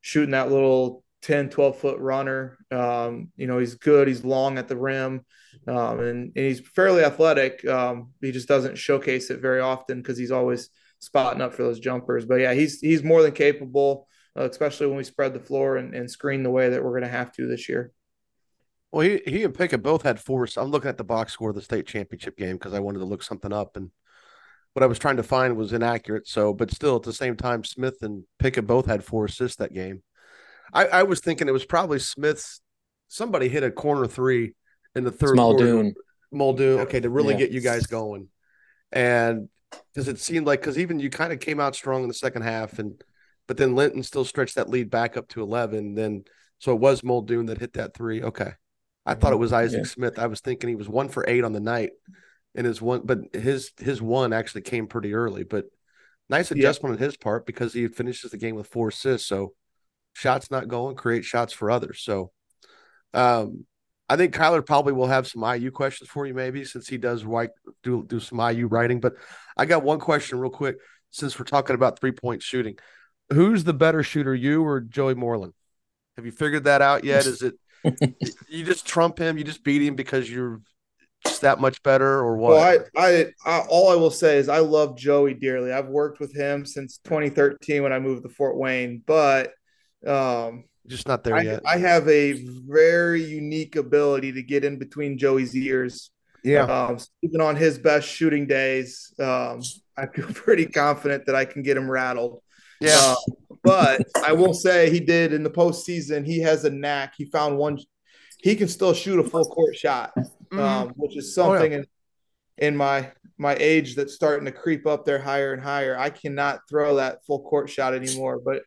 shooting that little 10, 12 foot runner. Um, you know, he's good. He's long at the rim um, and, and, he's fairly athletic. Um, he just doesn't showcase it very often because he's always spotting up for those jumpers. But yeah, he's, he's more than capable, uh, especially when we spread the floor and, and screen the way that we're going to have to this year. Well, he, he and Pickett both had four. I'm looking at the box score of the state championship game because I wanted to look something up, and what I was trying to find was inaccurate. So, but still, at the same time, Smith and Pickett both had four assists that game. I, I was thinking it was probably Smith's. Somebody hit a corner three in the third Muldoon. quarter. Muldoon. Okay, to really yeah. get you guys going, and because it seemed like because even you kind of came out strong in the second half, and but then Linton still stretched that lead back up to eleven. Then so it was Muldoon that hit that three. Okay. I thought it was Isaac yeah. Smith. I was thinking he was one for eight on the night, and his one, but his his one actually came pretty early. But nice adjustment yeah. on his part because he finishes the game with four assists. So shots not going, create shots for others. So, um, I think Kyler probably will have some IU questions for you, maybe since he does write do do some IU writing. But I got one question real quick since we're talking about three point shooting. Who's the better shooter, you or Joey Moreland? Have you figured that out yet? Is it *laughs* you just trump him, you just beat him because you're just that much better, or what? Well, I, I, I, all I will say is I love Joey dearly. I've worked with him since 2013 when I moved to Fort Wayne, but um, just not there I, yet. I have a very unique ability to get in between Joey's ears. Yeah. Um, even on his best shooting days, um, I feel *laughs* pretty confident that I can get him rattled. Yeah. Uh, but I will say he did in the postseason. He has a knack. He found one. He can still shoot a full court shot, mm-hmm. um, which is something oh, yeah. in, in my my age that's starting to creep up there higher and higher. I cannot throw that full court shot anymore. But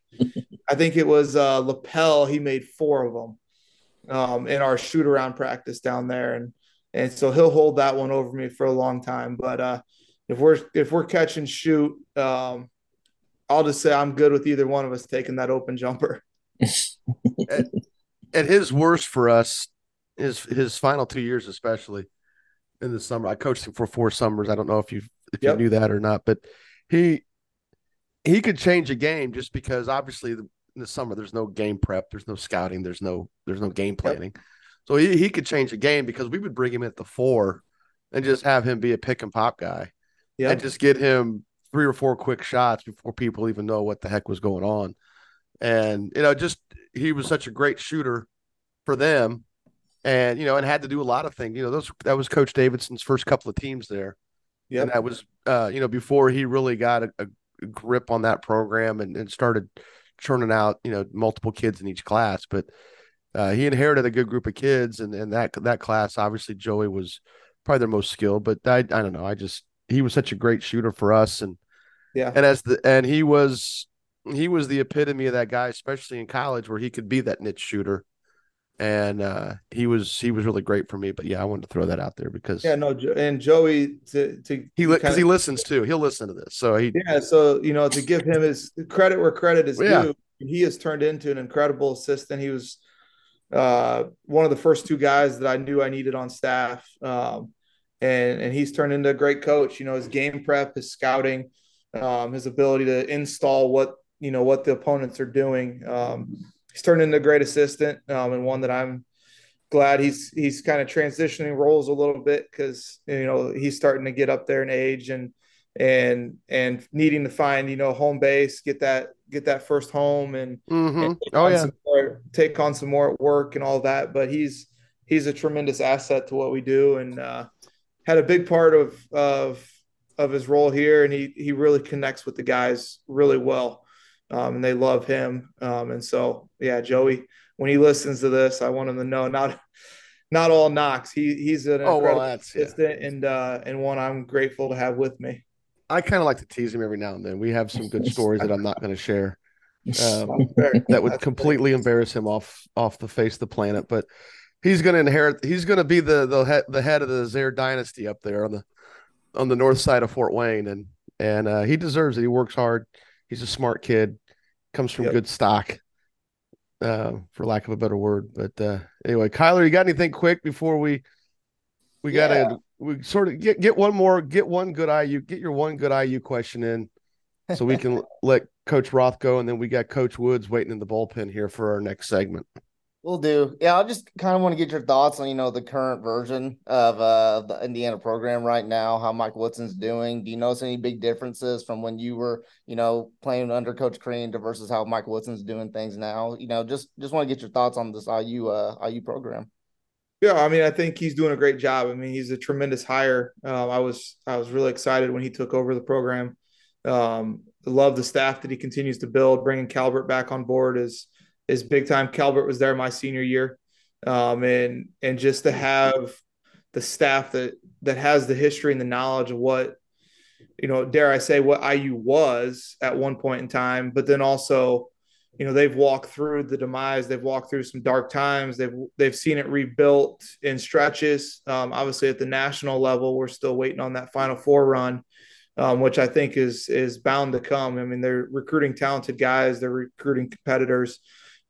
I think it was uh, Lapel. He made four of them um, in our shoot around practice down there, and and so he'll hold that one over me for a long time. But uh, if we're if we're catch and shoot, um, I'll just say I'm good with either one of us taking that open jumper. *laughs* at, at, his worst for us, his his final two years, especially in the summer. I coached him for four summers. I don't know if you if yep. you knew that or not, but he he could change a game just because obviously the, in the summer there's no game prep, there's no scouting, there's no there's no game planning. Yep. So he, he could change a game because we would bring him at the four and just have him be a pick and pop guy. Yeah. And just get him three or four quick shots before people even know what the heck was going on. And you know, just he was such a great shooter for them, and you know, and had to do a lot of things. You know, those that was Coach Davidson's first couple of teams there. Yeah, that was uh, you know before he really got a, a grip on that program and, and started churning out you know multiple kids in each class. But uh, he inherited a good group of kids, and and that that class obviously Joey was probably their most skilled. But I I don't know, I just he was such a great shooter for us, and yeah, and as the and he was he was the epitome of that guy, especially in college where he could be that niche shooter. And uh, he was he was really great for me, but yeah, I wanted to throw that out there because yeah, no, and Joey to to he because he listens too. He'll listen to this, so he yeah. So you know, to give him his credit where credit is yeah. due, he has turned into an incredible assistant. He was uh, one of the first two guys that I knew I needed on staff. Um, and and he's turned into a great coach. You know, his game prep, his scouting, um, his ability to install what you know what the opponents are doing. Um, he's turned into a great assistant um, and one that I'm glad he's he's kind of transitioning roles a little bit because you know he's starting to get up there in age and and and needing to find you know home base, get that get that first home and, mm-hmm. and oh yeah, more, take on some more at work and all that. But he's he's a tremendous asset to what we do and. Uh, had a big part of of of his role here, and he he really connects with the guys really well, um, and they love him. Um, and so, yeah, Joey, when he listens to this, I want him to know not not all knocks. He he's an oh, well, assistant yeah. and uh, and one I'm grateful to have with me. I kind of like to tease him every now and then. We have some good *laughs* stories that I'm not going to share. *laughs* Um, that would completely embarrass him off off the face of the planet. But he's going to inherit. He's going to be the the head the head of the Zaire dynasty up there on the on the north side of Fort Wayne, and and uh, he deserves it. He works hard. He's a smart kid. Comes from yep. good stock, uh, for lack of a better word. But uh, anyway, Kyler, you got anything quick before we we got to we sort of get get one more get one good IU get your one good IU question in, so we can *laughs* let Coach Roth go, and then we got Coach Woods waiting in the bullpen here for our next segment. We'll do. Yeah, I just kind of want to get your thoughts on you know the current version of uh, the Indiana program right now. How Mike Woodson's doing? Do you notice any big differences from when you were you know playing under Coach Crean to versus how Mike Woodson's doing things now? You know, just just want to get your thoughts on this IU uh, IU program. Yeah, I mean, I think he's doing a great job. I mean, he's a tremendous hire. Um, I was I was really excited when he took over the program. Um, love the staff that he continues to build. Bringing Calbert back on board is is big time. Calbert was there my senior year, um, and and just to have the staff that that has the history and the knowledge of what you know, dare I say, what IU was at one point in time, but then also, you know, they've walked through the demise. They've walked through some dark times. They've they've seen it rebuilt in stretches. Um, obviously, at the national level, we're still waiting on that Final Four run. Um, which I think is is bound to come. I mean, they're recruiting talented guys, they're recruiting competitors.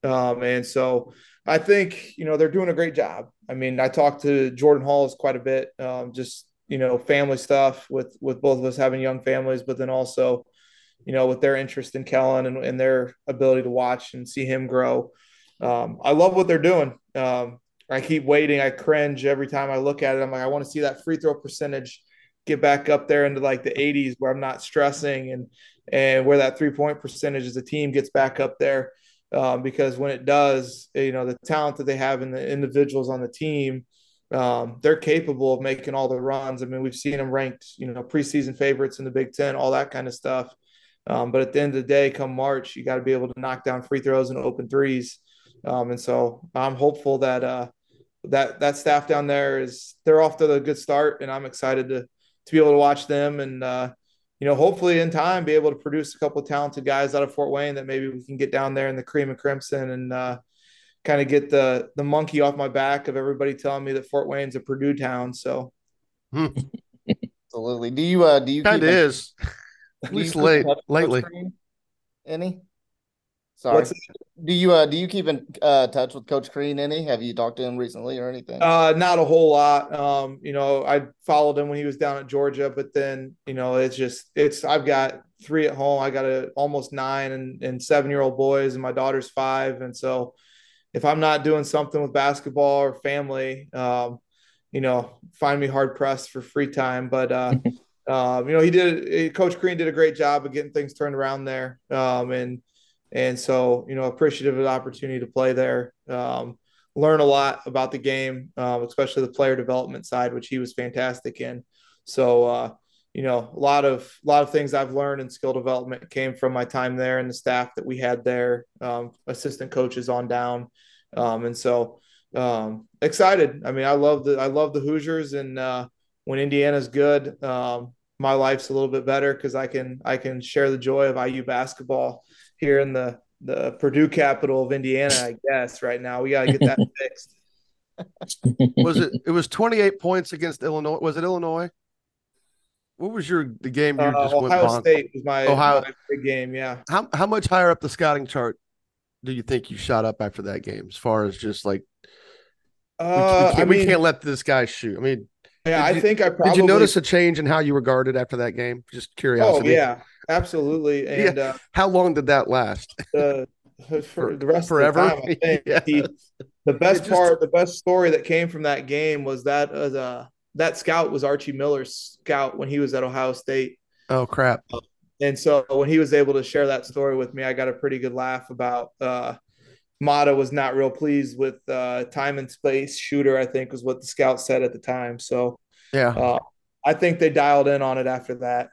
Um, and so I think, you know, they're doing a great job. I mean, I talked to Jordan Hulls quite a bit, um, just, you know, family stuff with, with both of us having young families, but then also, you know, with their interest in Kellen and, and their ability to watch and see him grow. Um, I love what they're doing. Um, I keep waiting. I cringe every time I look at it. I'm like, I want to see that free throw percentage get back up there into like the 80s where I'm not stressing and and where that three point percentage as a team gets back up there um, because when it does, you know, the talent that they have in the individuals on the team, um, they're capable of making all the runs. I mean, we've seen them ranked, you know, preseason favorites in the Big Ten, all that kind of stuff. Um, but at the end of the day, come March, you got to be able to knock down free throws and open threes. Um, and so I'm hopeful that uh, that that staff down there is they're off to a good start, and I'm excited to to be able to watch them and uh, you know, hopefully in time be able to produce a couple of talented guys out of Fort Wayne that maybe we can get down there in the cream and crimson and uh, kind of get the the monkey off my back of everybody telling me that Fort Wayne's a Purdue town. So *laughs* absolutely. Do you uh do you kind of is *laughs* at least late lately any? Sorry. Do you uh do you keep in uh, touch with Coach Crean any? Have you talked to him recently or anything? Uh not a whole lot. Um, you know, I followed him when he was down at Georgia, but then, you know, it's just it's I've got three at home. I got a almost nine and, and seven year old boys and my daughter's five. And so if I'm not doing something with basketball or family, um, you know, find me hard pressed for free time. But uh *laughs* um, you know, he did Coach Crean did a great job of getting things turned around there. Um and and so, you know, appreciative of the opportunity to play there, um, learn a lot about the game, um, especially the player development side, which he was fantastic in. So, uh, you know, a lot of a lot of things I've learned in skill development came from my time there and the staff that we had there, um, assistant coaches on down, um, and so um, excited. I mean, I love the I love the Hoosiers, and uh, when Indiana's good, um, my life's a little bit better because I can I can share the joy of IU basketball here in the the Purdue capital of Indiana, I guess. Right now, we got to get that *laughs* fixed. was it? It was 28 points against Illinois. Was it Illinois? What was your the game you uh, just Ohio went State was my Ohio my big game. Yeah. How how much higher up the scouting chart do you think you shot up after that game? As far as just like, uh, we, we, can't, I mean, we can't let this guy shoot. I mean, yeah, I you, think I probably did. You notice a change in how you regarded after that game? Just curiosity. Oh yeah, absolutely. *laughs* And yeah. uh, how long did that last? Uh, for the rest forever. Of the, time, *laughs* yes. he, the best just, part, the best story that came from that game was that uh, that scout was Archie Miller's scout when he was at Ohio State. Oh crap! And so when he was able to share that story with me, I got a pretty good laugh about. Uh, Matta was not real pleased with uh, time and space shooter. I think was what the scout said at the time. So yeah, uh, I think they dialed in on it after that.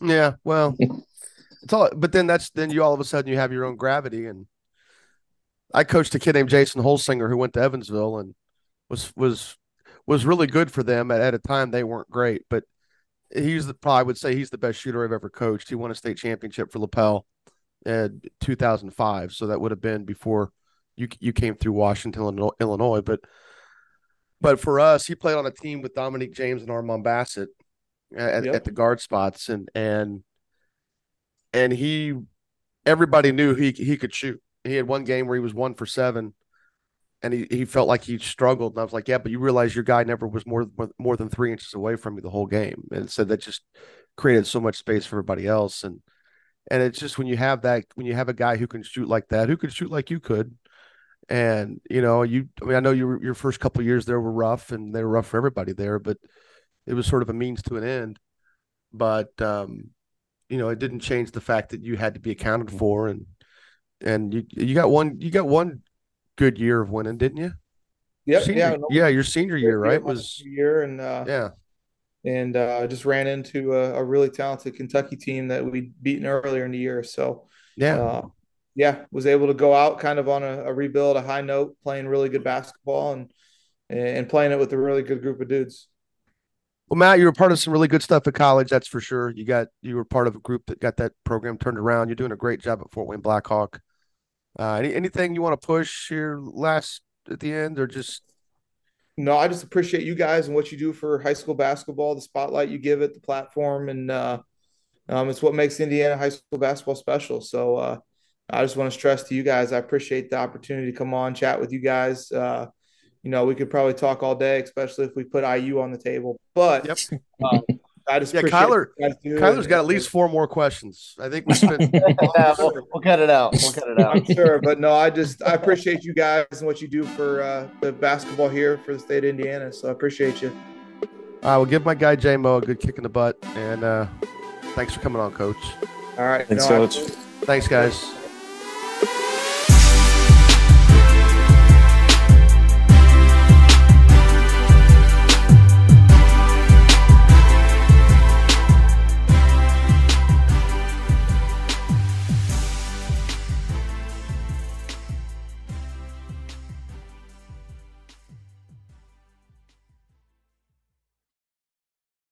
Yeah, well, *laughs* it's all. But then that's then you all of a sudden you have your own gravity. And I coached a kid named Jason Holsinger who went to Evansville and was was was really good for them. At, at a time they weren't great, but he's the probably would say he's the best shooter I've ever coached. He won a state championship for Lapel in 2005, so that would have been before you you came through Washington, Illinois. But but for us, he played on a team with Dominique James and Armon Bassett at, yep. at the guard spots, and and and he, everybody knew he he could shoot. He had one game where he was one for seven, and he, he felt like he struggled. And I was like, yeah, but you realize your guy never was more more than three inches away from you the whole game, and so that just created so much space for everybody else. And and it's just when you have that when you have a guy who can shoot like that, who can shoot like you could, and you know you I mean I know your your first couple years there were rough and they were rough for everybody there, but it was sort of a means to an end. But um, you know, it didn't change the fact that you had to be accounted for and and you you got one you got one good year of winning, didn't you? Yep, senior, yeah, no, yeah, your senior year, right? Was year and uh, yeah, and uh, just ran into a, a, really talented Kentucky team that we'd beaten earlier in the year. So yeah, uh, yeah, was able to go out kind of on a, a, rebuild, a high note, playing really good basketball and and playing it with a really good group of dudes. Well, Matt, you were part of some really good stuff at college, that's for sure. You got you were part of a group that got that program turned around. You're doing a great job at Fort Wayne Blackhawk. Uh, any, anything you want to push here last at the end, or just? No, I just appreciate you guys and what you do for high school basketball, the spotlight you give it, the platform, and uh, um, it's what makes Indiana high school basketball special. So uh, I just want to stress to you guys, I appreciate the opportunity to come on, chat with you guys. Uh, you know, we could probably talk all day, especially if we put IU on the table. But yep. um, I just yeah, Kyler. Kyler's got at least four more questions. I think we *laughs* spent. yeah, we'll, we'll, cut it out. We'll cut it out. I'm sure, but no, I just I appreciate you guys and what you do for uh, the basketball here for the state of Indiana. So I appreciate you. I will give my guy J Mo a good kick in the butt, and uh, thanks for coming on, Coach. All right, thanks, no, Coach. Thanks, guys.